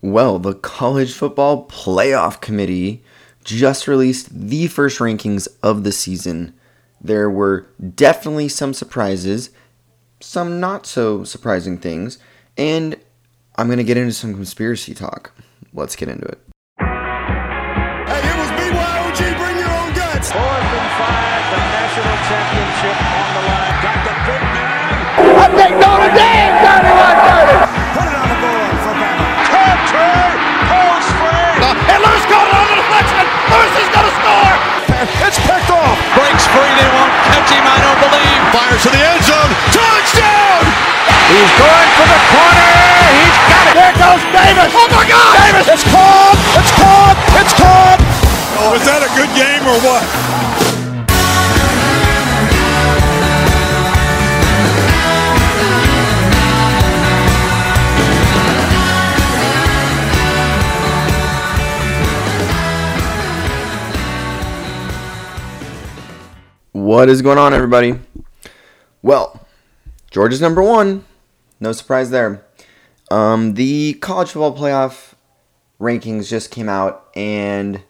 Well, the College Football Playoff Committee just released the first rankings of the season. There were definitely some surprises, some not so surprising things, and I'm going to get into some conspiracy talk. Let's get into it. Hey, it was BYOG, bring your own guts. Fourth and five, the national championship on the line. Got the big man. I think Notre Breaks free, they won't catch him, I don't believe. Fires to the end zone. Touchdown! He's going for the corner. He's got it. There goes Davis. Oh, my God. Davis. It's caught! It's caught! It's caught! Was that a good game or what? What is going on, everybody? Well, Georgia's number one. No surprise there. Um, the college football playoff rankings just came out, and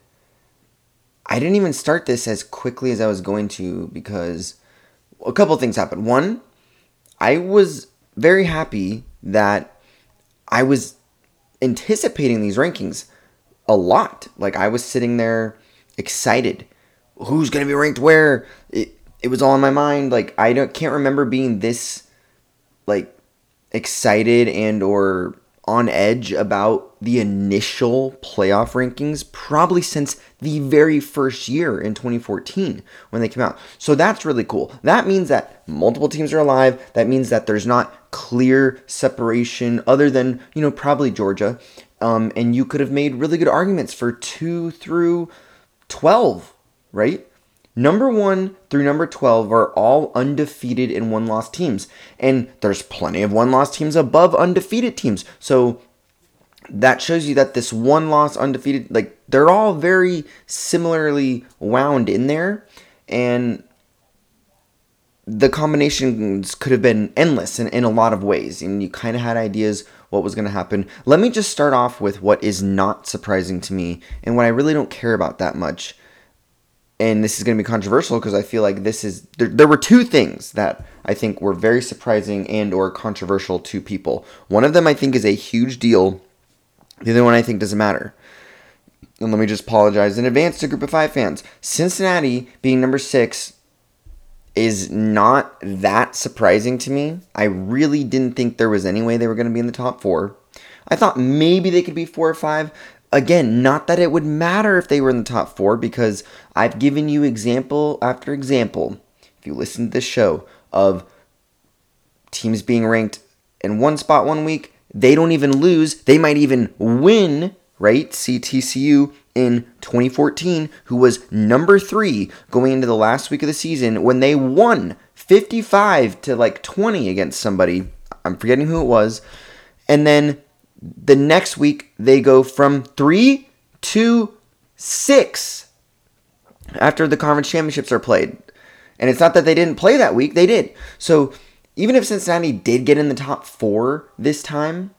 I didn't even start this as quickly as I was going to because a couple things happened. One, I was very happy that I was anticipating these rankings a lot. Like I was sitting there excited. Who's gonna be ranked where? It it was all in my mind. Like I don't can't remember being this like excited and or on edge about the initial playoff rankings probably since the very first year in 2014 when they came out. So that's really cool. That means that multiple teams are alive. That means that there's not clear separation other than, you know, probably Georgia. Um, and you could have made really good arguments for 2 through 12, right? Number 1 through number 12 are all undefeated and one loss teams. And there's plenty of one loss teams above undefeated teams. So that shows you that this one loss undefeated, like, they're all very similarly wound in there. And the combinations could have been endless in, in a lot of ways. And you kind of had ideas what was going to happen. Let me just start off with what is not surprising to me and what I really don't care about that much and this is going to be controversial because I feel like this is there, there were two things that I think were very surprising and or controversial to people. One of them I think is a huge deal. The other one I think doesn't matter. And let me just apologize in advance to Group of Five fans. Cincinnati being number six is not that surprising to me. I really didn't think there was any way they were going to be in the top four. I thought maybe they could be four or five, again, not that it would matter if they were in the top four because I've given you example after example, if you listen to this show, of teams being ranked in one spot one week. They don't even lose, they might even win, right? CTCU in 2014, who was number three going into the last week of the season when they won 55 to like 20 against somebody. I'm forgetting who it was. And then the next week they go from three to six after the conference championships are played. And it's not that they didn't play that week, they did. So even if Cincinnati did get in the top four this time,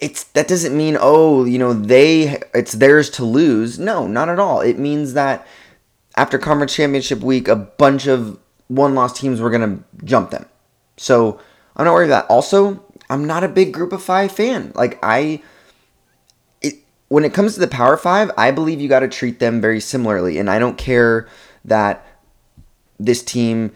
it's that doesn't mean oh you know they it's theirs to lose no not at all it means that after conference championship week a bunch of one loss teams were going to jump them so i'm not worried about that also I'm not a big group of five fan. Like I it when it comes to the power five, I believe you gotta treat them very similarly. And I don't care that this team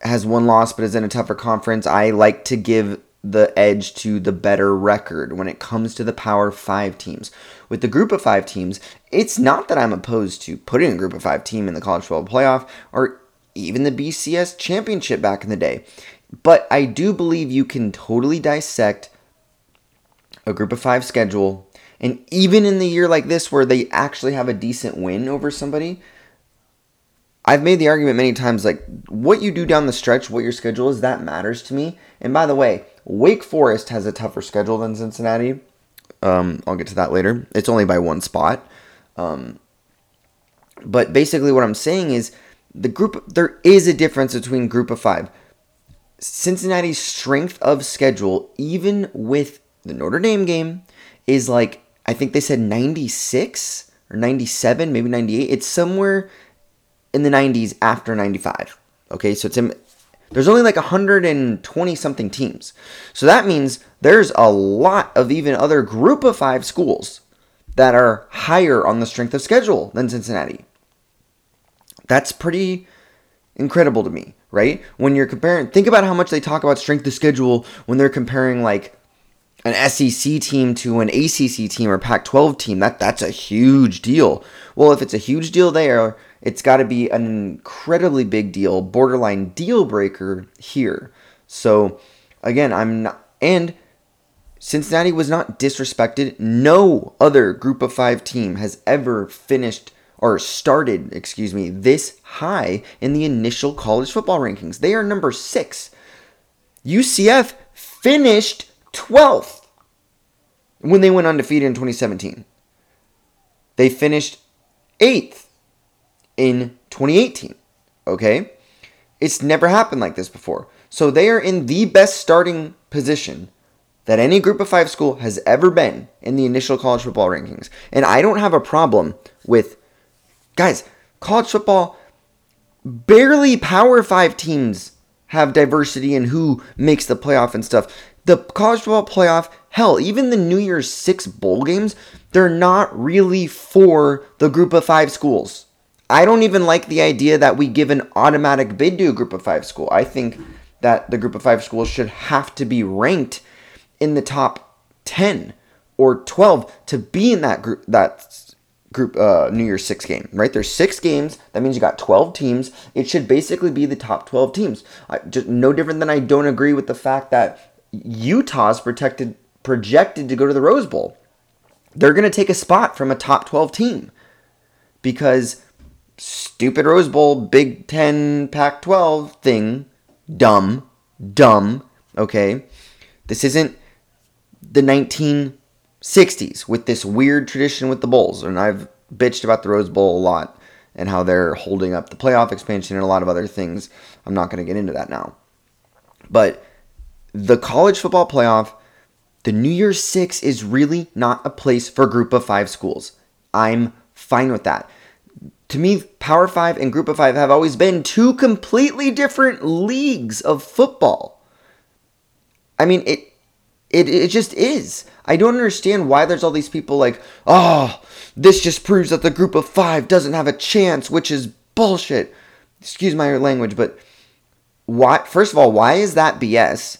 has one loss but is in a tougher conference. I like to give the edge to the better record when it comes to the power five teams. With the group of five teams, it's not that I'm opposed to putting a group of five team in the college football playoff or even the BCS championship back in the day. But I do believe you can totally dissect a group of five schedule. And even in the year like this, where they actually have a decent win over somebody, I've made the argument many times like what you do down the stretch, what your schedule is, that matters to me. And by the way, Wake Forest has a tougher schedule than Cincinnati. Um, I'll get to that later. It's only by one spot. Um, but basically, what I'm saying is the group, there is a difference between group of five. Cincinnati's strength of schedule, even with the Notre Dame game is like I think they said 96 or 97, maybe 98. It's somewhere in the 90s after 95. Okay, so it's in there's only like 120 something teams. So that means there's a lot of even other group of 5 schools that are higher on the strength of schedule than Cincinnati. That's pretty incredible to me, right? When you're comparing, think about how much they talk about strength of schedule when they're comparing like an SEC team to an ACC team or Pac-12 team. That that's a huge deal. Well, if it's a huge deal there, it's got to be an incredibly big deal, borderline deal breaker here. So, again, I'm not and Cincinnati was not disrespected. No other group of 5 team has ever finished or started, excuse me, this high in the initial college football rankings. They are number 6. UCF finished 12th when they went undefeated in 2017. They finished 8th in 2018. Okay? It's never happened like this before. So they are in the best starting position that any group of five school has ever been in the initial college football rankings. And I don't have a problem with, guys, college football, barely power five teams have diversity in who makes the playoff and stuff. The college football playoff, hell, even the New Year's Six bowl games, they're not really for the group of five schools. I don't even like the idea that we give an automatic bid to a group of five school. I think that the group of five schools should have to be ranked in the top 10 or 12 to be in that group that group uh, New Year's 6 game, right? There's 6 games. That means you got 12 teams. It should basically be the top 12 teams. I, just no different than I don't agree with the fact that Utah's protected projected to go to the Rose Bowl. They're going to take a spot from a top 12 team because stupid Rose Bowl, Big 10, Pac 12 thing, dumb, dumb, okay? This isn't the 1960s with this weird tradition with the Bulls. And I've bitched about the Rose Bowl a lot and how they're holding up the playoff expansion and a lot of other things. I'm not going to get into that now. But the college football playoff, the New Year's Six is really not a place for group of five schools. I'm fine with that. To me, Power Five and Group of Five have always been two completely different leagues of football. I mean, it it, it just is. I don't understand why there's all these people like, oh, this just proves that the group of five doesn't have a chance, which is bullshit. Excuse my language, but why? First of all, why is that BS?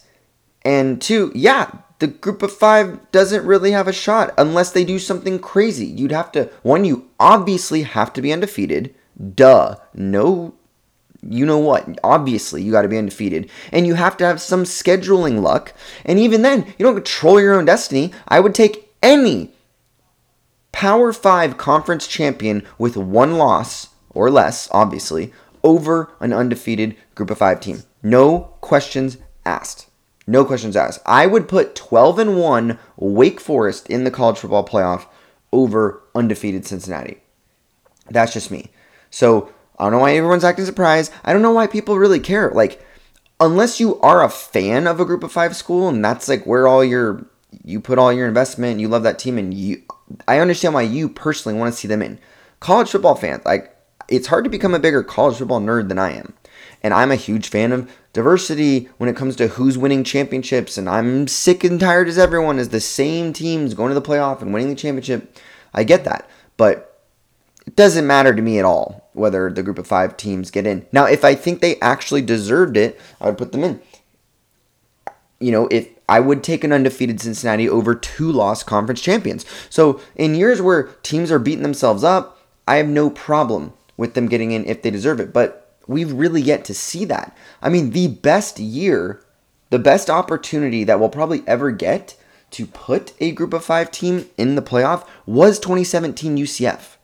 And two, yeah, the group of five doesn't really have a shot unless they do something crazy. You'd have to, one, you obviously have to be undefeated. Duh. No you know what? Obviously, you got to be undefeated. And you have to have some scheduling luck. And even then, you don't control your own destiny. I would take any Power 5 conference champion with one loss or less, obviously, over an undefeated group of 5 team. No questions asked. No questions asked. I would put 12 and 1 Wake Forest in the college football playoff over undefeated Cincinnati. That's just me. So, I don't know why everyone's acting surprised. I don't know why people really care. Like, unless you are a fan of a group of five school and that's like where all your you put all your investment, you love that team, and you I understand why you personally want to see them in. College football fans, like it's hard to become a bigger college football nerd than I am. And I'm a huge fan of diversity when it comes to who's winning championships. And I'm sick and tired as everyone is the same teams going to the playoff and winning the championship. I get that. But it doesn't matter to me at all whether the group of five teams get in. Now, if I think they actually deserved it, I would put them in. You know, if I would take an undefeated Cincinnati over two lost conference champions. So, in years where teams are beating themselves up, I have no problem with them getting in if they deserve it. But we've really yet to see that. I mean, the best year, the best opportunity that we'll probably ever get to put a group of five team in the playoff was 2017 UCF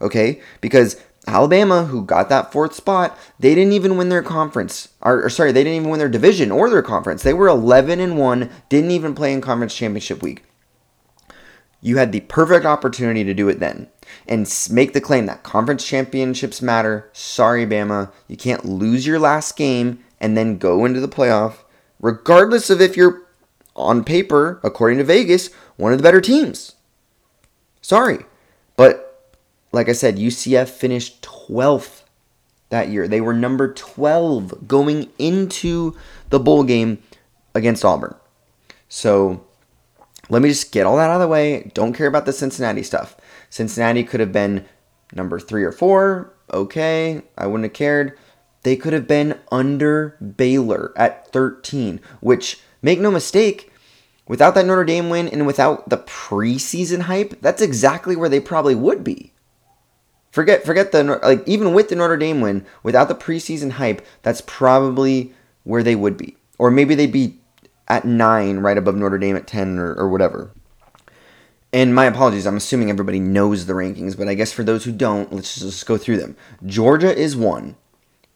okay? Because Alabama, who got that fourth spot, they didn't even win their conference. Or, or, sorry, they didn't even win their division or their conference. They were 11 and 1, didn't even play in conference championship week. You had the perfect opportunity to do it then and make the claim that conference championships matter. Sorry, Bama. You can't lose your last game and then go into the playoff, regardless of if you're on paper, according to Vegas, one of the better teams. Sorry. But like I said, UCF finished 12th that year. They were number 12 going into the bowl game against Auburn. So let me just get all that out of the way. Don't care about the Cincinnati stuff. Cincinnati could have been number three or four. Okay, I wouldn't have cared. They could have been under Baylor at 13, which, make no mistake, without that Notre Dame win and without the preseason hype, that's exactly where they probably would be. Forget forget the like even with the Notre Dame win, without the preseason hype, that's probably where they would be. Or maybe they'd be at 9 right above Notre Dame at 10 or, or whatever. And my apologies, I'm assuming everybody knows the rankings, but I guess for those who don't, let's just go through them. Georgia is 1,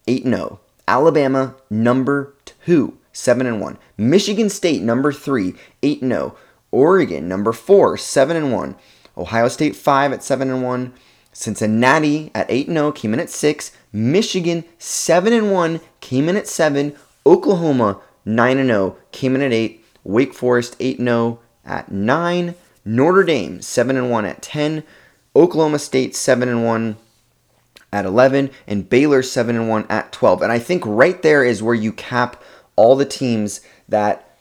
8 0. Alabama, number 2, 7 and 1. Michigan State, number 3, 8 0. Oregon, number 4, 7 and 1. Ohio State, 5 at 7 and 1. Cincinnati at 8 0 came in at 6. Michigan, 7 and 1 came in at 7. Oklahoma, 9 and 0 came in at 8. Wake Forest, 8 0 at 9. Notre Dame 7 and 1 at 10, Oklahoma State 7 and 1 at 11 and Baylor 7 and 1 at 12. And I think right there is where you cap all the teams that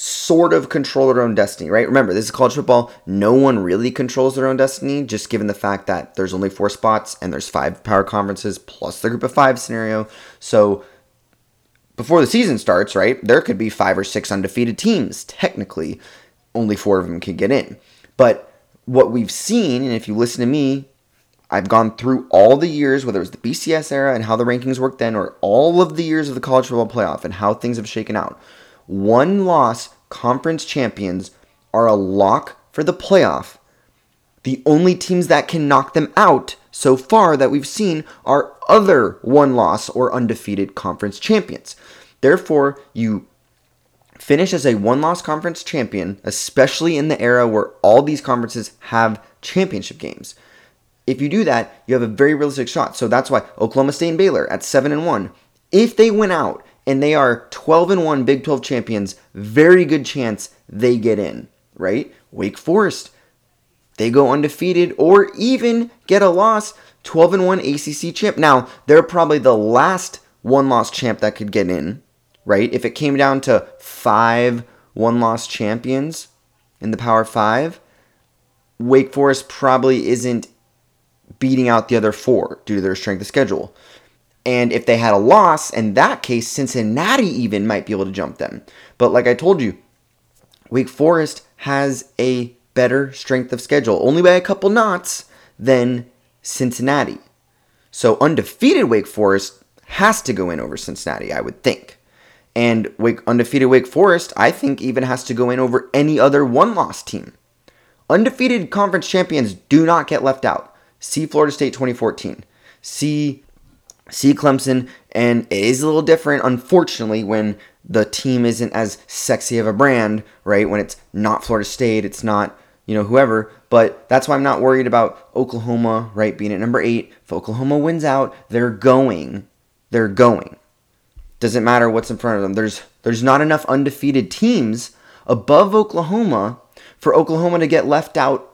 sort of control their own destiny, right? Remember, this is college football. No one really controls their own destiny, just given the fact that there's only four spots and there's five power conferences plus the group of five scenario. So before the season starts, right, there could be five or six undefeated teams, technically only four of them can get in. But what we've seen, and if you listen to me, I've gone through all the years, whether it was the BCS era and how the rankings worked then, or all of the years of the college football playoff and how things have shaken out. One loss conference champions are a lock for the playoff. The only teams that can knock them out so far that we've seen are other one loss or undefeated conference champions. Therefore, you finish as a one loss conference champion, especially in the era where all these conferences have championship games. If you do that, you have a very realistic shot. So that's why Oklahoma State and Baylor at 7 and 1, if they win out and they are 12 and 1 Big 12 champions, very good chance they get in, right? Wake Forest, they go undefeated or even get a loss, 12 and 1 ACC champ. Now, they're probably the last one loss champ that could get in right? If it came down to five one loss champions in the Power Five, Wake Forest probably isn't beating out the other four due to their strength of schedule. And if they had a loss, in that case, Cincinnati even might be able to jump them. But like I told you, Wake Forest has a better strength of schedule, only by a couple knots, than Cincinnati. So undefeated Wake Forest has to go in over Cincinnati, I would think. And Wake, undefeated Wake Forest, I think, even has to go in over any other one loss team. Undefeated conference champions do not get left out. See Florida State 2014. See, see Clemson. And it is a little different, unfortunately, when the team isn't as sexy of a brand, right? When it's not Florida State, it's not, you know, whoever. But that's why I'm not worried about Oklahoma, right, being at number eight. If Oklahoma wins out, they're going. They're going. Doesn't matter what's in front of them. There's there's not enough undefeated teams above Oklahoma for Oklahoma to get left out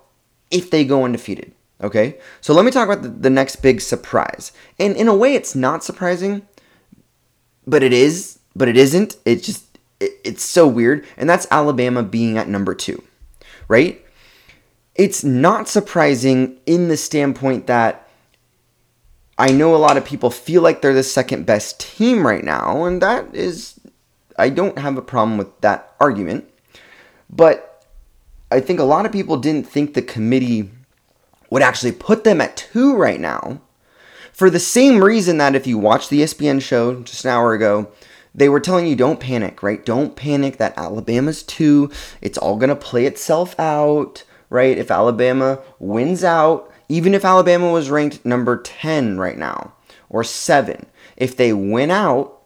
if they go undefeated. Okay? So let me talk about the, the next big surprise. And in a way it's not surprising, but it is, but it isn't. It's just it, it's so weird. And that's Alabama being at number 2. Right? It's not surprising in the standpoint that I know a lot of people feel like they're the second best team right now, and that is, I don't have a problem with that argument. But I think a lot of people didn't think the committee would actually put them at two right now for the same reason that if you watch the ESPN show just an hour ago, they were telling you don't panic, right? Don't panic that Alabama's two. It's all going to play itself out, right? If Alabama wins out, even if Alabama was ranked number 10 right now or 7, if they win out,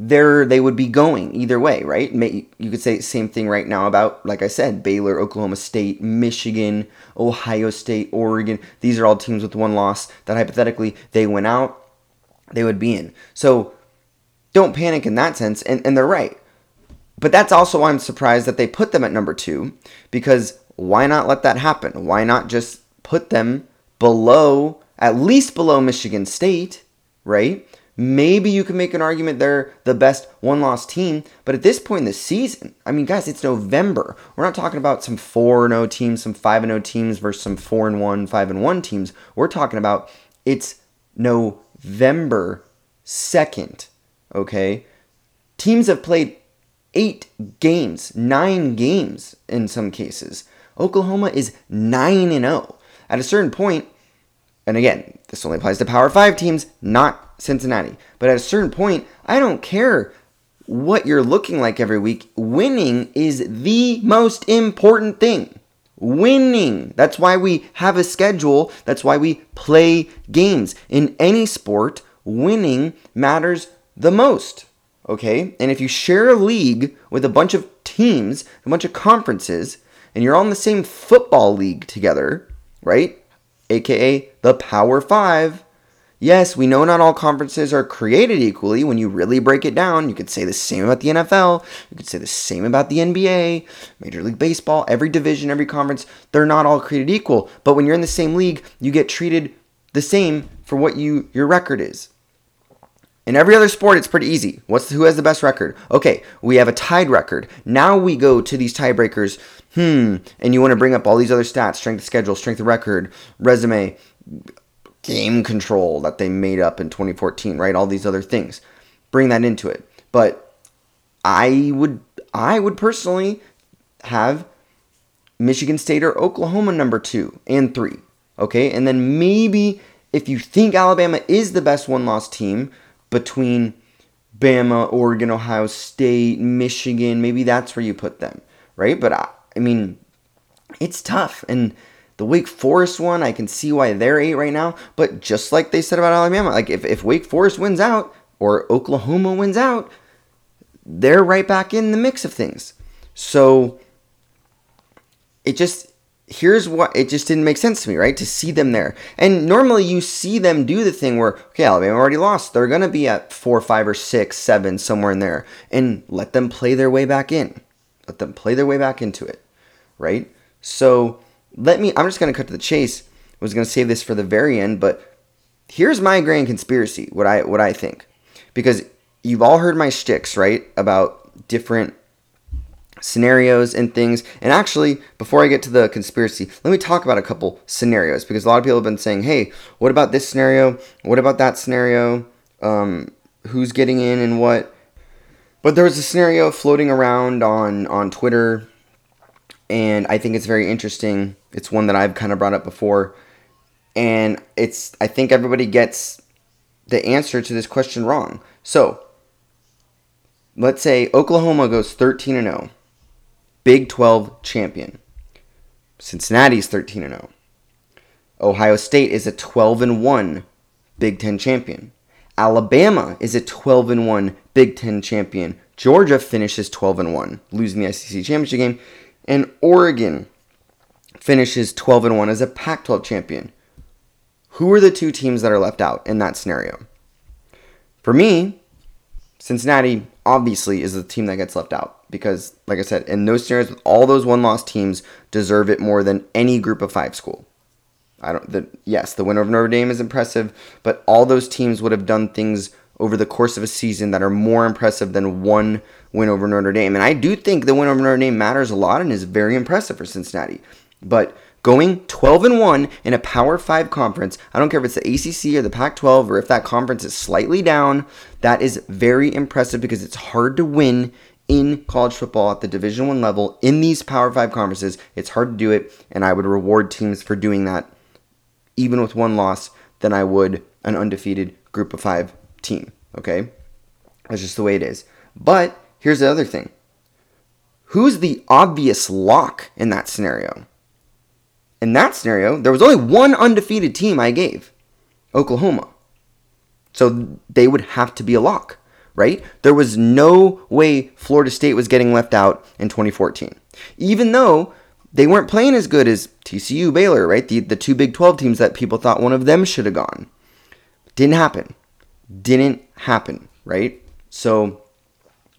there they would be going either way, right? You could say same thing right now about, like I said, Baylor, Oklahoma State, Michigan, Ohio State, Oregon. These are all teams with one loss that hypothetically they went out, they would be in. So don't panic in that sense, and, and they're right. but that's also why I'm surprised that they put them at number two because why not let that happen? Why not just put them below, at least below Michigan State, right? Maybe you can make an argument they're the best one loss team, but at this point in the season, I mean, guys, it's November. We're not talking about some 4 0 teams, some 5 0 teams versus some 4 1, 5 1 teams. We're talking about it's November 2nd, okay? Teams have played eight games, nine games in some cases. Oklahoma is 9 0. At a certain point, and again, this only applies to Power 5 teams, not Cincinnati. But at a certain point, I don't care what you're looking like every week. Winning is the most important thing. Winning. That's why we have a schedule. That's why we play games. In any sport, winning matters the most. Okay? And if you share a league with a bunch of teams, a bunch of conferences, and you're in the same football league together, right? AKA the Power Five Yes, we know not all conferences are created equally. When you really break it down, you could say the same about the NFL. You could say the same about the NBA, Major League Baseball, every division, every conference. They're not all created equal. But when you're in the same league, you get treated the same for what you your record is. In every other sport, it's pretty easy. What's who has the best record? Okay, we have a tied record. Now we go to these tiebreakers. Hmm, and you want to bring up all these other stats: strength of schedule, strength of record, resume game control that they made up in 2014, right? All these other things. Bring that into it. But I would I would personally have Michigan State or Oklahoma number 2 and 3. Okay? And then maybe if you think Alabama is the best one-loss team between Bama, Oregon, Ohio State, Michigan, maybe that's where you put them, right? But I, I mean, it's tough and the Wake Forest one, I can see why they're eight right now. But just like they said about Alabama, like if, if Wake Forest wins out or Oklahoma wins out, they're right back in the mix of things. So it just here's what it just didn't make sense to me, right? To see them there. And normally you see them do the thing where, okay, Alabama already lost. They're gonna be at four, five, or six, seven, somewhere in there. And let them play their way back in. Let them play their way back into it. Right? So let me, I'm just going to cut to the chase. I was going to save this for the very end, but here's my grand conspiracy, what I, what I think. Because you've all heard my shticks, right? About different scenarios and things. And actually, before I get to the conspiracy, let me talk about a couple scenarios because a lot of people have been saying, hey, what about this scenario? What about that scenario? Um, who's getting in and what? But there was a scenario floating around on, on Twitter, and I think it's very interesting it's one that I've kind of brought up before. And it's I think everybody gets the answer to this question wrong. So, let's say Oklahoma goes 13 and 0. Big 12 champion. Cincinnati's 13 and 0. Ohio State is a 12 and 1 Big 10 champion. Alabama is a 12 and 1 Big 10 champion. Georgia finishes 12 and 1, losing the SEC championship game, and Oregon finishes 12 and 1 as a Pac 12 champion. Who are the two teams that are left out in that scenario? For me, Cincinnati obviously is the team that gets left out because, like I said, in those scenarios, all those one loss teams deserve it more than any group of five school. I don't. The, yes, the win over Notre Dame is impressive, but all those teams would have done things over the course of a season that are more impressive than one win over Notre Dame. And I do think the win over Notre Dame matters a lot and is very impressive for Cincinnati. But going 12 and 1 in a Power 5 conference, I don't care if it's the ACC or the Pac 12 or if that conference is slightly down, that is very impressive because it's hard to win in college football at the Division 1 level in these Power 5 conferences. It's hard to do it and I would reward teams for doing that even with one loss than I would an undefeated group of 5 team, okay? That's just the way it is. But here's the other thing. Who's the obvious lock in that scenario? in that scenario, there was only one undefeated team I gave Oklahoma. So they would have to be a lock, right? There was no way Florida State was getting left out in 2014. Even though they weren't playing as good as TCU, Baylor, right? The, the two Big 12 teams that people thought one of them should have gone. Didn't happen. Didn't happen, right? So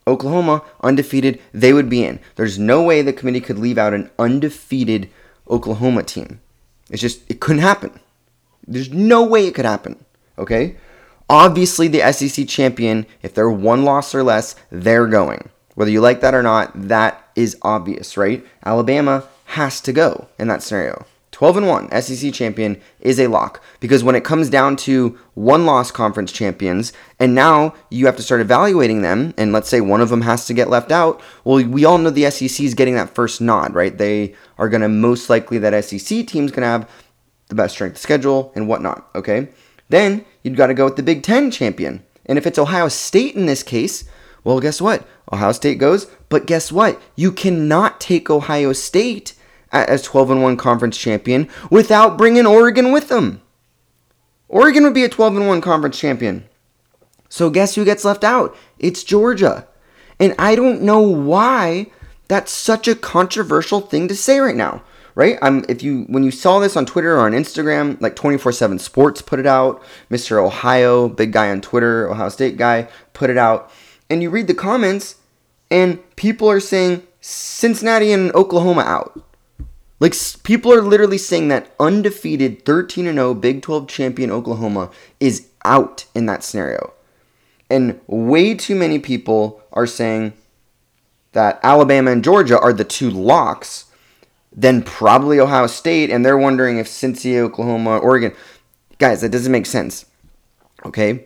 Oklahoma undefeated, they would be in. There's no way the committee could leave out an undefeated Oklahoma team. It's just it couldn't happen. There's no way it could happen. Okay? Obviously the SEC champion, if they're one loss or less, they're going. Whether you like that or not, that is obvious, right? Alabama has to go in that scenario. 12 and 1 SEC champion is a lock. Because when it comes down to one loss conference champions and now you have to start evaluating them and let's say one of them has to get left out well we all know the SEC is getting that first nod right? They are going to most likely that SEC team's going to have the best strength schedule and whatnot okay? Then you've got to go with the Big 10 champion. And if it's Ohio State in this case well guess what? Ohio State goes but guess what? You cannot take Ohio State as 12 and 1 conference champion without bringing Oregon with them. Oregon would be a 12 and 1 conference champion. So guess who gets left out? It's Georgia. And I don't know why that's such a controversial thing to say right now. Right? I'm if you when you saw this on Twitter or on Instagram, like 24/7 Sports put it out, Mr. Ohio, big guy on Twitter, Ohio State guy, put it out. And you read the comments and people are saying Cincinnati and Oklahoma out. Like people are literally saying that undefeated 13 and 0 Big 12 champion Oklahoma is out in that scenario. And way too many people are saying that Alabama and Georgia are the two locks, then probably Ohio State, and they're wondering if Cincy, Oklahoma, Oregon. Guys, that doesn't make sense. Okay?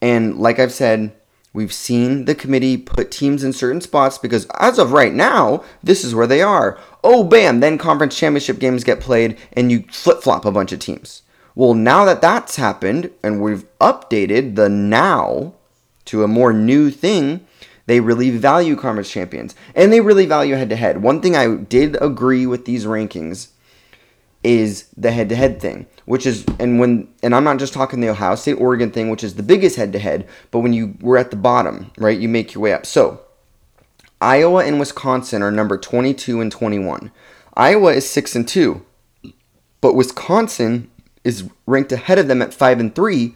And like I've said, We've seen the committee put teams in certain spots because as of right now, this is where they are. Oh, bam, then conference championship games get played and you flip flop a bunch of teams. Well, now that that's happened and we've updated the now to a more new thing, they really value conference champions and they really value head to head. One thing I did agree with these rankings is the head to head thing, which is, and when, and I'm not just talking the Ohio State Oregon thing, which is the biggest head to head, but when you were at the bottom, right, you make your way up. So, Iowa and Wisconsin are number 22 and 21. Iowa is 6 and 2, but Wisconsin is ranked ahead of them at 5 and 3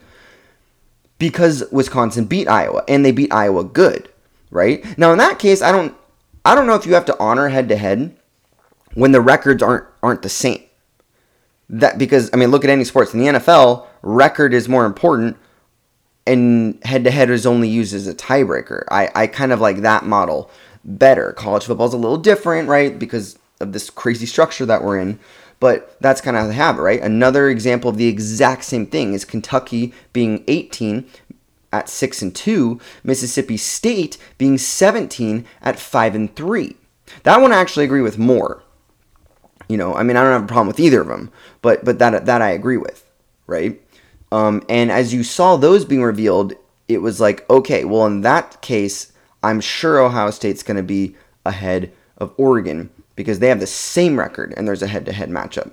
because Wisconsin beat Iowa and they beat Iowa good, right? Now in that case, I don't I don't know if you have to honor head to head when the records aren't aren't the same that because I mean, look at any sports in the NFL. Record is more important, and head to head is only used as a tiebreaker. I I kind of like that model better. College football is a little different, right? Because of this crazy structure that we're in. But that's kind of how they have it, right? Another example of the exact same thing is Kentucky being 18 at 6 and 2, Mississippi State being 17 at 5 and 3. That one I actually agree with more. You know, I mean, I don't have a problem with either of them, but but that that I agree with, right? Um, and as you saw those being revealed, it was like, okay, well, in that case, I'm sure Ohio State's going to be ahead of Oregon because they have the same record and there's a head-to-head matchup,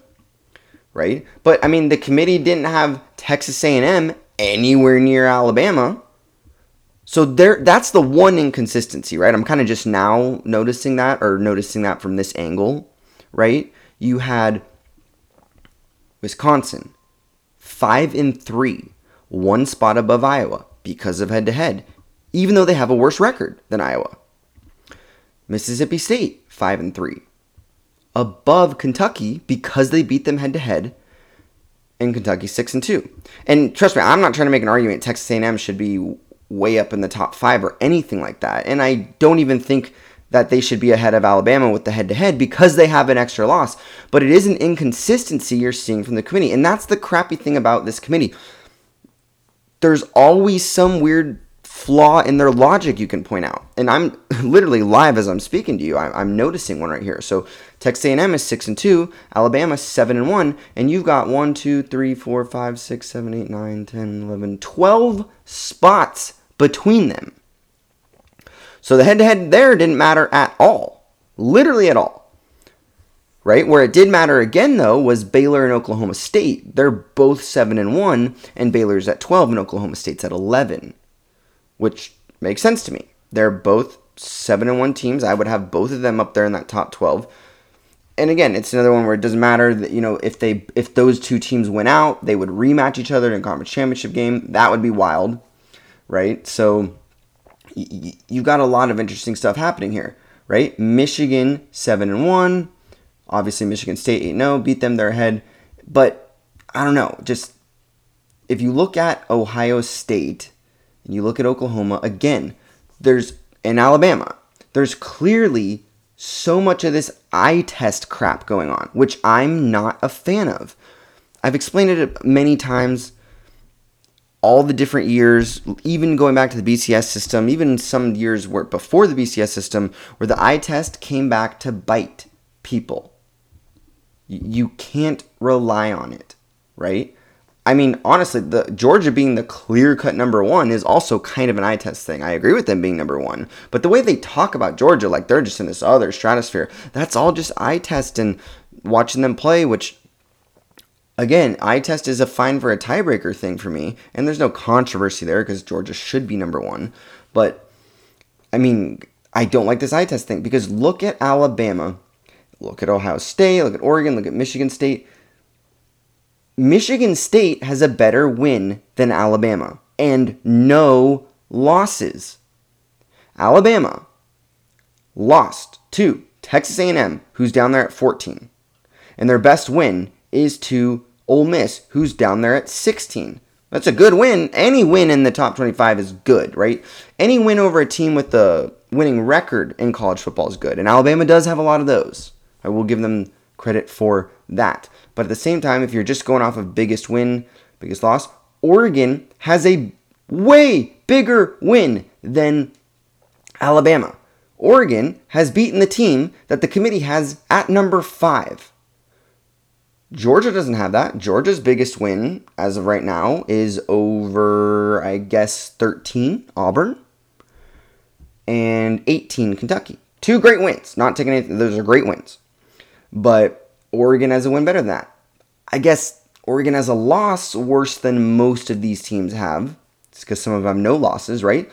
right? But I mean, the committee didn't have Texas A&M anywhere near Alabama. So there that's the one inconsistency, right? I'm kind of just now noticing that or noticing that from this angle, right? you had Wisconsin, five and three, one spot above Iowa because of head to head, even though they have a worse record than Iowa. Mississippi State, five and three, above Kentucky because they beat them head to head. And Kentucky six and two. And trust me, I'm not trying to make an argument Texas A&M should be way up in the top five or anything like that. And I don't even think that they should be ahead of Alabama with the head to head because they have an extra loss. But it is an inconsistency you're seeing from the committee. And that's the crappy thing about this committee. There's always some weird flaw in their logic you can point out. And I'm literally live as I'm speaking to you. I'm, noticing one right here. So Texas A&M is 6 and 2, Alabama 7 and 1, and you've got 1 2 3 4 5 6 7 8 9 10 11 12 spots between them. So the head to head there didn't matter at all. Literally at all. Right? Where it did matter again though was Baylor and Oklahoma State. They're both 7 and 1 and Baylor's at 12 and Oklahoma State's at 11. Which makes sense to me. They're both 7 and 1 teams. I would have both of them up there in that top 12 and again, it's another one where it doesn't matter that you know if they if those two teams went out, they would rematch each other in a conference championship game. That would be wild, right? So y- you got a lot of interesting stuff happening here, right? Michigan seven and one, obviously Michigan State eight 0 beat them. They're ahead, but I don't know. Just if you look at Ohio State and you look at Oklahoma again, there's in Alabama, there's clearly so much of this eye test crap going on, which I'm not a fan of. I've explained it many times all the different years, even going back to the BCS system, even some years where before the BCS system, where the eye test came back to bite people. You can't rely on it, right? I mean, honestly, the Georgia being the clear cut number one is also kind of an eye test thing. I agree with them being number one, but the way they talk about Georgia, like they're just in this other stratosphere, that's all just eye test and watching them play, which again, eye test is a fine for a tiebreaker thing for me, and there's no controversy there because Georgia should be number one. But I mean, I don't like this eye test thing because look at Alabama, look at Ohio State, look at Oregon, look at Michigan State. Michigan State has a better win than Alabama and no losses. Alabama lost to Texas A&M, who's down there at 14. And their best win is to Ole Miss, who's down there at 16. That's a good win. Any win in the top 25 is good, right? Any win over a team with the winning record in college football is good. And Alabama does have a lot of those. I will give them credit for that. But at the same time, if you're just going off of biggest win, biggest loss, Oregon has a way bigger win than Alabama. Oregon has beaten the team that the committee has at number five. Georgia doesn't have that. Georgia's biggest win as of right now is over, I guess, 13 Auburn and 18 Kentucky. Two great wins. Not taking anything, those are great wins. But Oregon has a win better than that. I guess Oregon has a loss worse than most of these teams have. It's because some of them have no losses, right?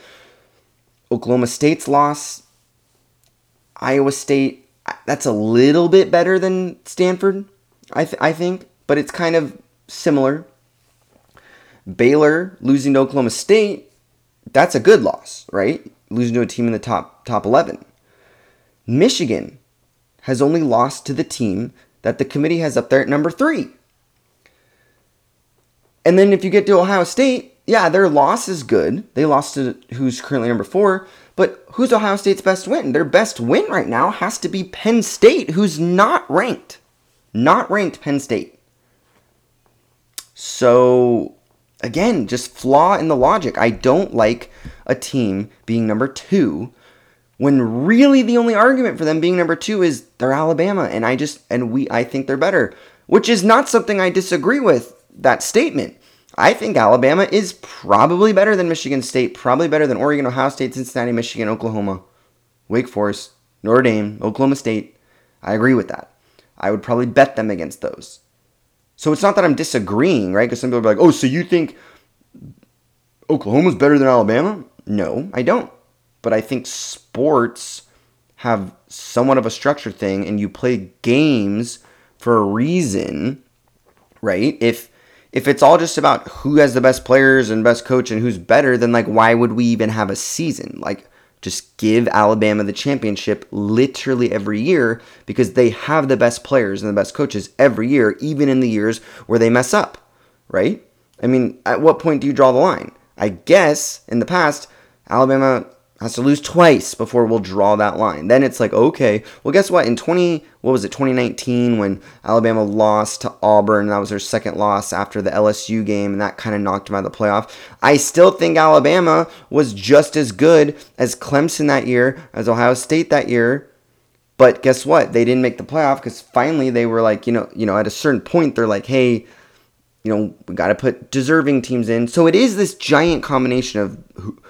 Oklahoma State's loss, Iowa State, that's a little bit better than Stanford, I, th- I think, but it's kind of similar. Baylor losing to Oklahoma State, that's a good loss, right? Losing to a team in the top top 11. Michigan has only lost to the team that the committee has up there at number 3. And then if you get to Ohio State, yeah, their loss is good. They lost to who's currently number 4, but who's Ohio State's best win? Their best win right now has to be Penn State, who's not ranked. Not ranked Penn State. So, again, just flaw in the logic. I don't like a team being number two when really the only argument for them being number two is they're Alabama, and I just and we I think they're better, which is not something I disagree with that statement. I think Alabama is probably better than Michigan State, probably better than Oregon, Ohio State, Cincinnati, Michigan, Oklahoma, Wake Forest, Notre Dame, Oklahoma State. I agree with that. I would probably bet them against those. So it's not that I'm disagreeing, right? Because some people are like, oh, so you think Oklahoma's better than Alabama? No, I don't. But I think sports have somewhat of a structure thing and you play games for a reason, right? If if it's all just about who has the best players and best coach and who's better, then like why would we even have a season? Like just give Alabama the championship literally every year because they have the best players and the best coaches every year, even in the years where they mess up, right? I mean, at what point do you draw the line? I guess in the past, Alabama has to lose twice before we'll draw that line. Then it's like, okay, well, guess what? In 20, what was it, 2019, when Alabama lost to Auburn, that was their second loss after the LSU game, and that kind of knocked them out of the playoff. I still think Alabama was just as good as Clemson that year, as Ohio State that year. But guess what? They didn't make the playoff because finally they were like, you know, you know, at a certain point, they're like, hey, you know, we got to put deserving teams in. So it is this giant combination of who,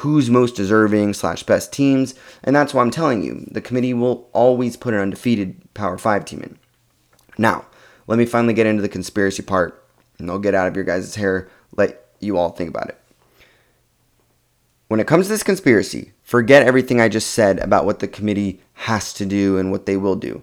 who's most deserving slash best teams, and that's why I'm telling you the committee will always put an undefeated Power Five team in. Now, let me finally get into the conspiracy part, and I'll get out of your guys' hair. Let you all think about it. When it comes to this conspiracy, forget everything I just said about what the committee has to do and what they will do.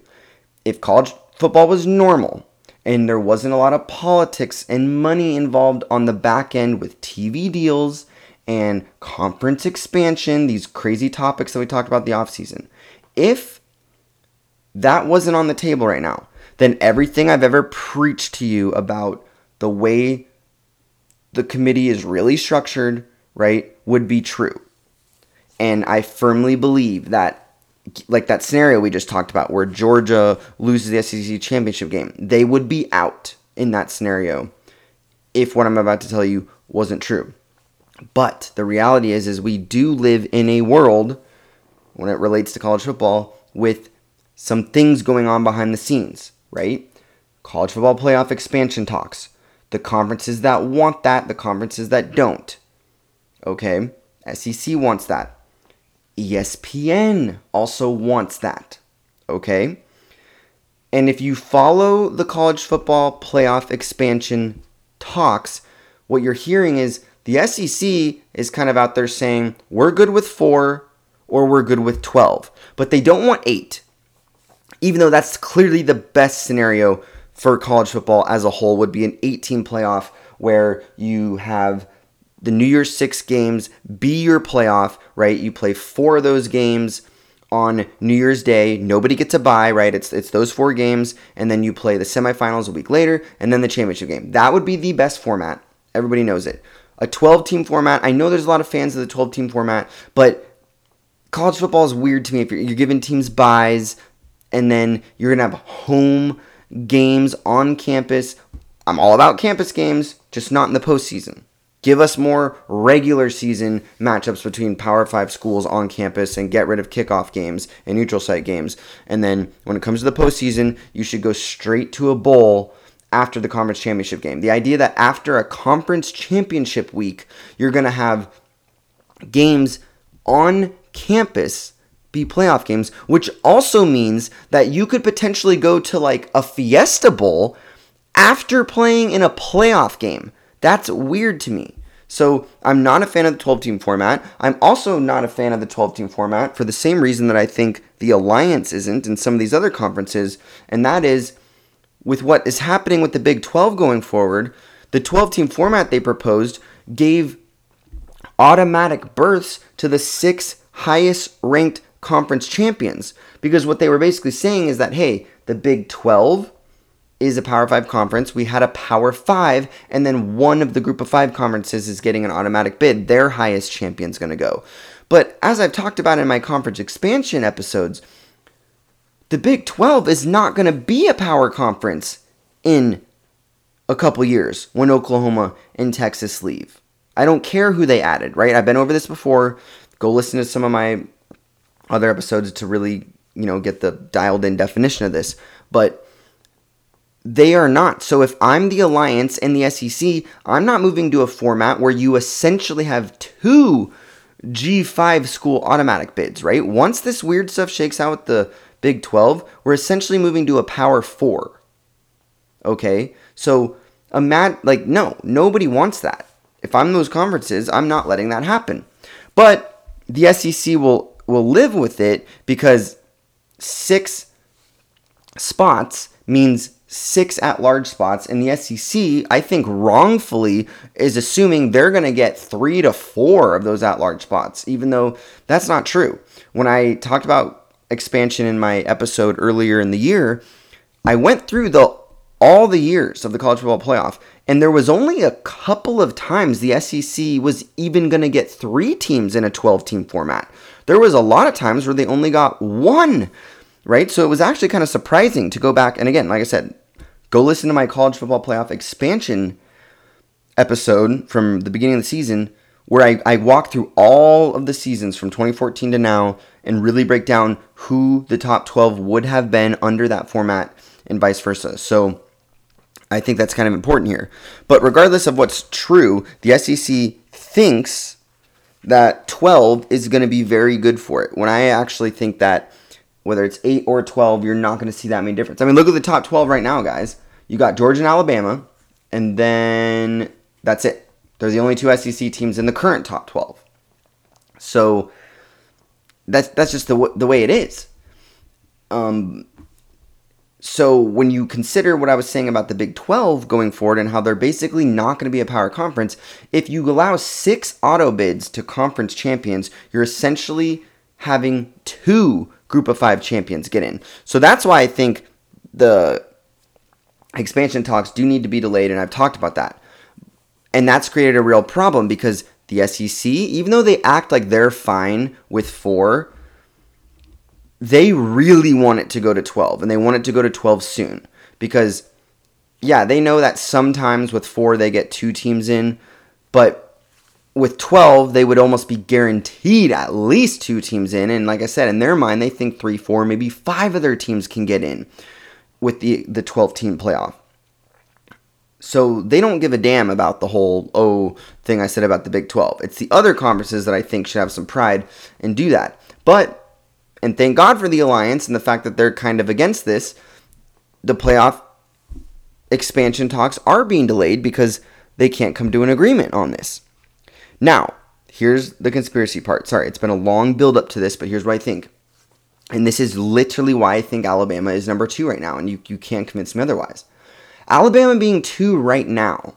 If college football was normal, and there wasn't a lot of politics and money involved on the back end with TV deals and conference expansion, these crazy topics that we talked about the offseason. If that wasn't on the table right now, then everything I've ever preached to you about the way the committee is really structured, right, would be true. And I firmly believe that like that scenario we just talked about where Georgia loses the SEC championship game, they would be out in that scenario if what I'm about to tell you wasn't true. But the reality is is we do live in a world when it relates to college football with some things going on behind the scenes, right? College football playoff expansion talks. The conferences that want that, the conferences that don't. Okay? SEC wants that. ESPN also wants that. Okay? And if you follow the college football playoff expansion talks, what you're hearing is the SEC is kind of out there saying, we're good with four or we're good with 12. But they don't want eight, even though that's clearly the best scenario for college football as a whole, would be an 18 playoff where you have the New Year's Six games be your playoff, right? You play four of those games on New Year's Day. Nobody gets a bye, right? It's it's those four games, and then you play the semifinals a week later, and then the championship game. That would be the best format. Everybody knows it. A 12 team format. I know there's a lot of fans of the 12 team format, but college football is weird to me. If you're, you're giving teams byes, and then you're gonna have home games on campus. I'm all about campus games, just not in the postseason. Give us more regular season matchups between Power 5 schools on campus and get rid of kickoff games and neutral site games. And then when it comes to the postseason, you should go straight to a bowl after the conference championship game. The idea that after a conference championship week, you're going to have games on campus be playoff games, which also means that you could potentially go to like a Fiesta Bowl after playing in a playoff game. That's weird to me. So I'm not a fan of the 12 team format. I'm also not a fan of the 12 team format for the same reason that I think the Alliance isn't in some of these other conferences, and that is with what is happening with the Big 12 going forward, the 12 team format they proposed gave automatic berths to the six highest ranked conference champions. Because what they were basically saying is that, hey, the Big 12 is a Power 5 conference. We had a Power 5, and then one of the group of five conferences is getting an automatic bid. Their highest champion's going to go. But as I've talked about in my conference expansion episodes, the Big 12 is not going to be a power conference in a couple years when Oklahoma and Texas leave. I don't care who they added, right? I've been over this before. Go listen to some of my other episodes to really, you know, get the dialed in definition of this. But they are not. So if I'm the Alliance and the SEC, I'm not moving to a format where you essentially have two G5 school automatic bids, right? Once this weird stuff shakes out with the Big 12, we're essentially moving to a Power 4. Okay? So, a mad like no, nobody wants that. If I'm those conferences, I'm not letting that happen. But the SEC will will live with it because six spots means six at large spots, and the SEC, I think wrongfully, is assuming they're going to get three to four of those at large spots, even though that's not true. When I talked about expansion in my episode earlier in the year, I went through the all the years of the college football playoff, and there was only a couple of times the SEC was even going to get three teams in a 12 team format. There was a lot of times where they only got one right? So it was actually kind of surprising to go back. And again, like I said, go listen to my college football playoff expansion episode from the beginning of the season where I, I walk through all of the seasons from 2014 to now and really break down who the top 12 would have been under that format and vice versa. So I think that's kind of important here. But regardless of what's true, the SEC thinks that 12 is going to be very good for it. When I actually think that whether it's 8 or 12, you're not going to see that many difference. I mean, look at the top 12 right now, guys. You got Georgia and Alabama, and then that's it. They're the only two SEC teams in the current top 12. So that's that's just the the way it is. Um, So when you consider what I was saying about the Big 12 going forward and how they're basically not going to be a power conference, if you allow six auto bids to conference champions, you're essentially having two group of five champions get in. So that's why I think the expansion talks do need to be delayed, and I've talked about that. And that's created a real problem because the SEC, even though they act like they're fine with four, they really want it to go to 12 and they want it to go to 12 soon. Because yeah they know that sometimes with four they get two teams in but with 12 they would almost be guaranteed at least two teams in and like i said in their mind they think three four maybe five of their teams can get in with the the 12 team playoff so they don't give a damn about the whole oh thing i said about the big 12 it's the other conferences that i think should have some pride and do that but and thank God for the alliance and the fact that they're kind of against this. The playoff expansion talks are being delayed because they can't come to an agreement on this. Now, here's the conspiracy part. Sorry, it's been a long build up to this, but here's what I think. And this is literally why I think Alabama is number two right now, and you, you can't convince me otherwise. Alabama being two right now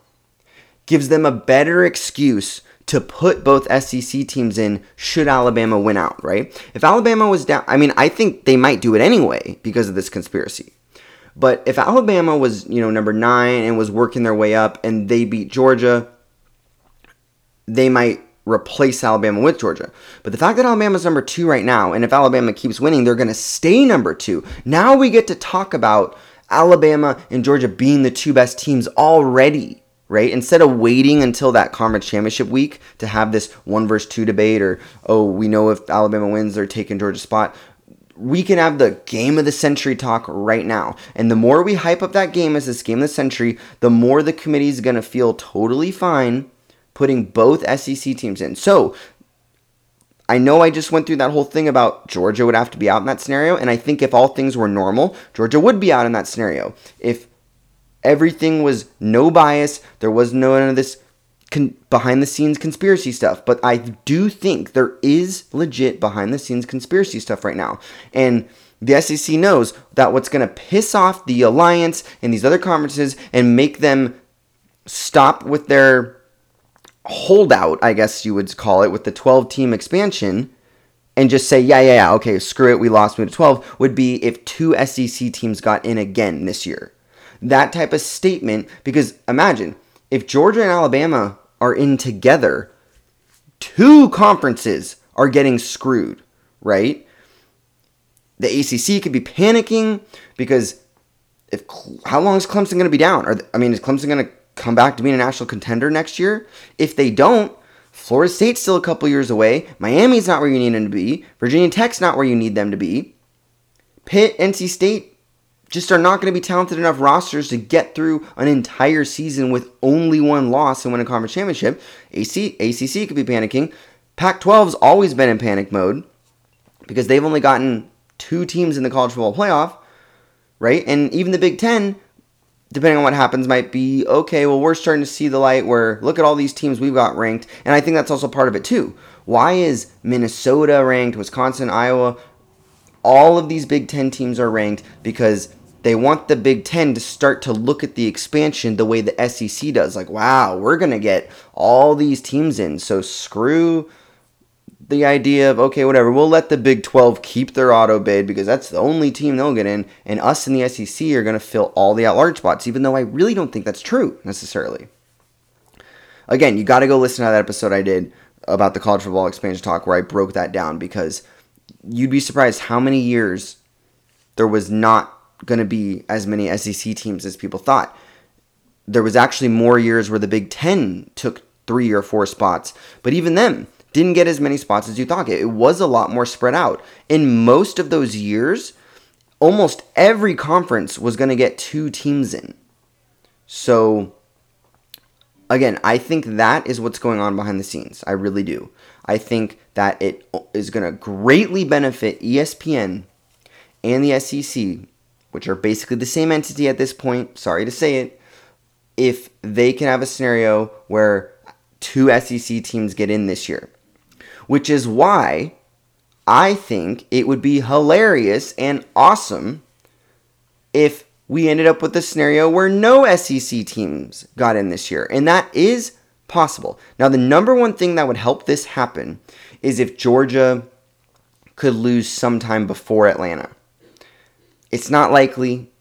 gives them a better excuse to put both SEC teams in should Alabama win out, right? If Alabama was down, I mean, I think they might do it anyway because of this conspiracy. But if Alabama was, you know, number nine and was working their way up and they beat Georgia, they might replace Alabama with Georgia. But the fact that Alabama's number two right now, and if Alabama keeps winning, they're going to stay number two. Now we get to talk about Alabama and Georgia being the two best teams already right? Instead of waiting until that conference championship week to have this one versus two debate or, oh, we know if Alabama wins, they're taking Georgia's spot. We can have the game of the century talk right now. And the more we hype up that game as this game of the century, the more the committee is going to feel totally fine putting both SEC teams in. So, I know I just went through that whole thing about Georgia would have to be out in that scenario, and I think if all things were normal, Georgia would be out in that scenario. If Everything was no bias. There was no none of this con- behind the scenes conspiracy stuff. But I do think there is legit behind the scenes conspiracy stuff right now. And the SEC knows that what's going to piss off the alliance and these other conferences and make them stop with their holdout, I guess you would call it, with the 12 team expansion and just say, yeah, yeah, yeah, okay, screw it, we lost, we to 12, would be if two SEC teams got in again this year that type of statement because imagine if Georgia and Alabama are in together, two conferences are getting screwed, right? The ACC could be panicking because if how long is Clemson going to be down? Or I mean, is Clemson going to come back to being a national contender next year? If they don't, Florida State's still a couple years away. Miami's not where you need them to be. Virginia Tech's not where you need them to be. Pitt, NC State, just are not going to be talented enough rosters to get through an entire season with only one loss and win a conference championship. AC, ACC could be panicking. Pac 12's always been in panic mode because they've only gotten two teams in the college football playoff, right? And even the Big Ten, depending on what happens, might be okay, well, we're starting to see the light where look at all these teams we've got ranked. And I think that's also part of it too. Why is Minnesota ranked, Wisconsin, Iowa? All of these Big Ten teams are ranked because they want the Big Ten to start to look at the expansion the way the SEC does. Like, wow, we're going to get all these teams in. So screw the idea of, okay, whatever, we'll let the Big 12 keep their auto bid because that's the only team they'll get in. And us in the SEC are going to fill all the at large spots, even though I really don't think that's true necessarily. Again, you got to go listen to that episode I did about the college football expansion talk where I broke that down because you'd be surprised how many years there was not going to be as many SEC teams as people thought. There was actually more years where the Big Ten took three or four spots, but even them didn't get as many spots as you thought. It was a lot more spread out. In most of those years, almost every conference was going to get two teams in. So, again, I think that is what's going on behind the scenes. I really do. I think that it is going to greatly benefit ESPN and the SEC which are basically the same entity at this point, sorry to say it, if they can have a scenario where two SEC teams get in this year. Which is why I think it would be hilarious and awesome if we ended up with a scenario where no SEC teams got in this year. And that is possible. Now, the number one thing that would help this happen is if Georgia could lose sometime before Atlanta. It's not likely,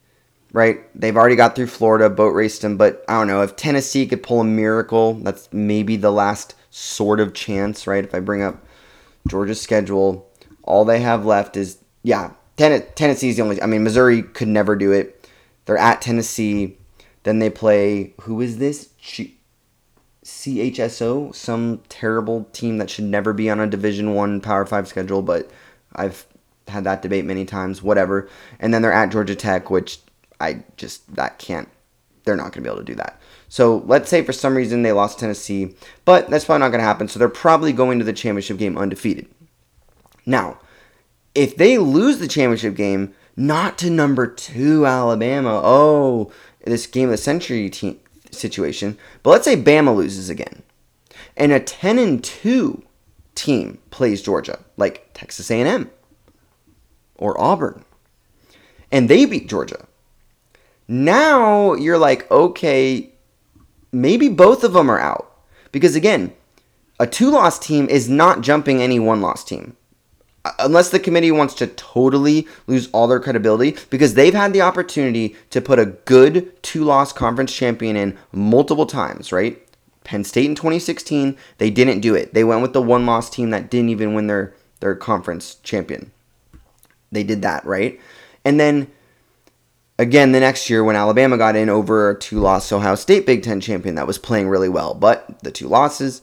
right? They've already got through Florida, boat raced them, but I don't know. If Tennessee could pull a miracle, that's maybe the last sort of chance, right? If I bring up Georgia's schedule, all they have left is, yeah, Ten- Tennessee's the only, I mean, Missouri could never do it. They're at Tennessee. Then they play, who is this? CHSO, some terrible team that should never be on a Division One Power Five schedule, but I've had that debate many times. Whatever. And then they're at Georgia Tech, which I just that can't. They're not going to be able to do that. So let's say for some reason they lost Tennessee, but that's probably not going to happen. So they're probably going to the championship game undefeated. Now, if they lose the championship game, not to number two Alabama, oh, this game of the century situation, but let's say Bama loses again, and a 10 and 2 team plays Georgia, like Texas A&M or Auburn, and they beat Georgia. Now you're like, okay, maybe both of them are out. Because again, a two loss team is not jumping any one loss team. Uh, unless the committee wants to totally lose all their credibility, because they've had the opportunity to put a good two loss conference champion in multiple times, right? Penn State in 2016, they didn't do it. They went with the one loss team that didn't even win their, their conference champion. They did that, right? And then again the next year when Alabama got in over a two loss Ohio State Big Ten champion that was playing really well. But the two losses,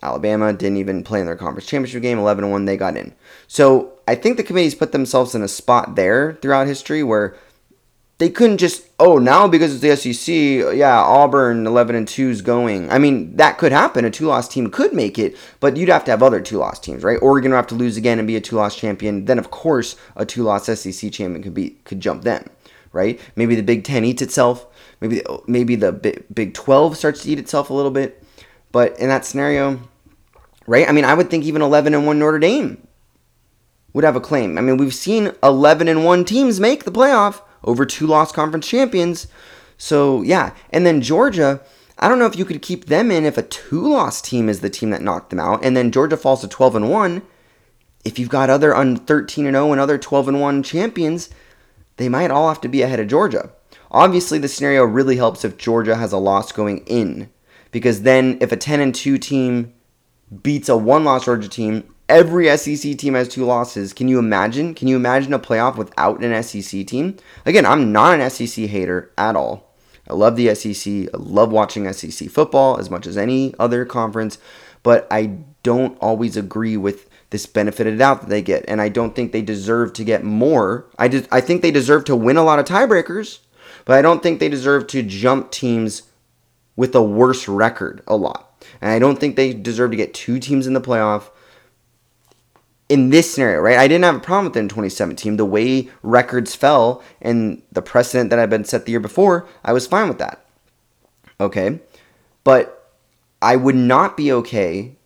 Alabama didn't even play in their conference championship game, 11 1, they got in. So I think the committee's put themselves in a spot there throughout history where they couldn't just, oh, now because it's the SEC, yeah, Auburn 11 and 2 is going. I mean, that could happen. A two loss team could make it, but you'd have to have other two loss teams, right? Oregon would have to lose again and be a two loss champion. Then, of course, a two loss SEC champion could be could jump them right? Maybe the Big Ten eats itself. Maybe maybe the Big Twelve starts to eat itself a little bit. But in that scenario, right? I mean, I would think even eleven and one Notre Dame would have a claim. I mean, we've seen eleven and one teams make the playoff over two lost conference champions. So yeah, and then Georgia. I don't know if you could keep them in if a two-loss team is the team that knocked them out, and then Georgia falls to 12 and one. If you've got other un 13 and 0 and other 12 and one champions, they might all have to be ahead of Georgia. Obviously, the scenario really helps if Georgia has a loss going in, because then if a 10 and 2 team beats a one loss Georgia team, every SEC team has two losses. Can you imagine? Can you imagine a playoff without an SEC team? Again, I'm not an SEC hater at all. I love the SEC. I love watching SEC football as much as any other conference, but I don't always agree with this benefit of doubt that they get. And I don't think they deserve to get more. I, I think they deserve to win a lot of tiebreakers, but I don't think they deserve to jump teams with a worse record a lot. And I don't think they deserve to get two teams in the playoff in this scenario, right? I didn't have a problem with it in 2017. The way records fell and the precedent that had been set the year before, I was fine with that. Okay. But I would not be okay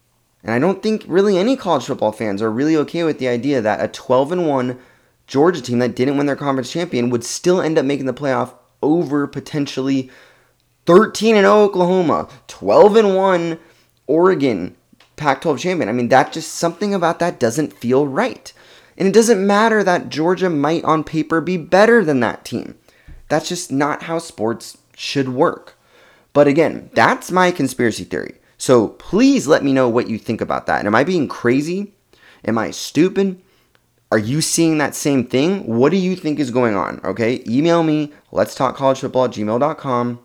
and I don't think really any college football fans are really okay with the idea that a 12 and 1 Georgia team that didn't win their conference champion would still end up making the playoff over potentially 13 and 0 Oklahoma, 12 and 1 Oregon Pac 12 champion. I mean, that just something about that doesn't feel right. And it doesn't matter that Georgia might on paper be better than that team. That's just not how sports should work. But again, that's my conspiracy theory. So please let me know what you think about that. And am I being crazy? Am I stupid? Are you seeing that same thing? What do you think is going on? Okay, email me, let's talk college football at gmail.com.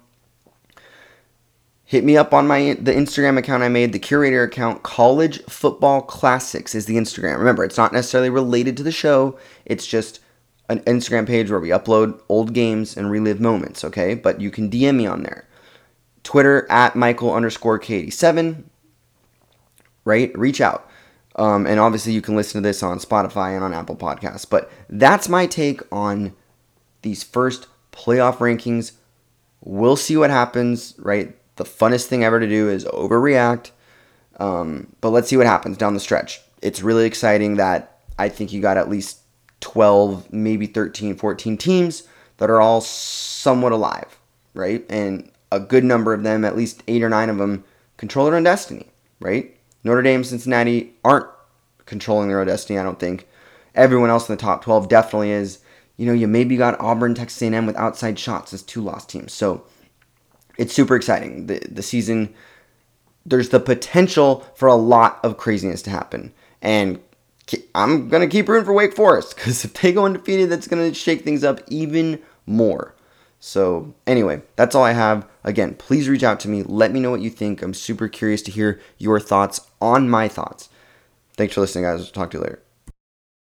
Hit me up on my the Instagram account I made, the curator account. College Football Classics is the Instagram. Remember, it's not necessarily related to the show. It's just an Instagram page where we upload old games and relive moments. Okay, but you can DM me on there. Twitter at Michael underscore K87. Right? Reach out. Um, and obviously, you can listen to this on Spotify and on Apple Podcasts. But that's my take on these first playoff rankings. We'll see what happens, right? The funnest thing ever to do is overreact. Um, but let's see what happens down the stretch. It's really exciting that I think you got at least 12, maybe 13, 14 teams that are all somewhat alive, right? And a good number of them, at least eight or nine of them, control their own destiny, right? Notre Dame, Cincinnati aren't controlling their own destiny, I don't think. Everyone else in the top 12 definitely is. You know, you maybe got Auburn, Texas A&M with outside shots as two lost teams. So it's super exciting. The the season there's the potential for a lot of craziness to happen. And I'm going to keep rooting for Wake Forest because if they go undefeated, that's going to shake things up even more. So, anyway, that's all I have. Again, please reach out to me. Let me know what you think. I'm super curious to hear your thoughts on my thoughts. Thanks for listening, guys. Talk to you later.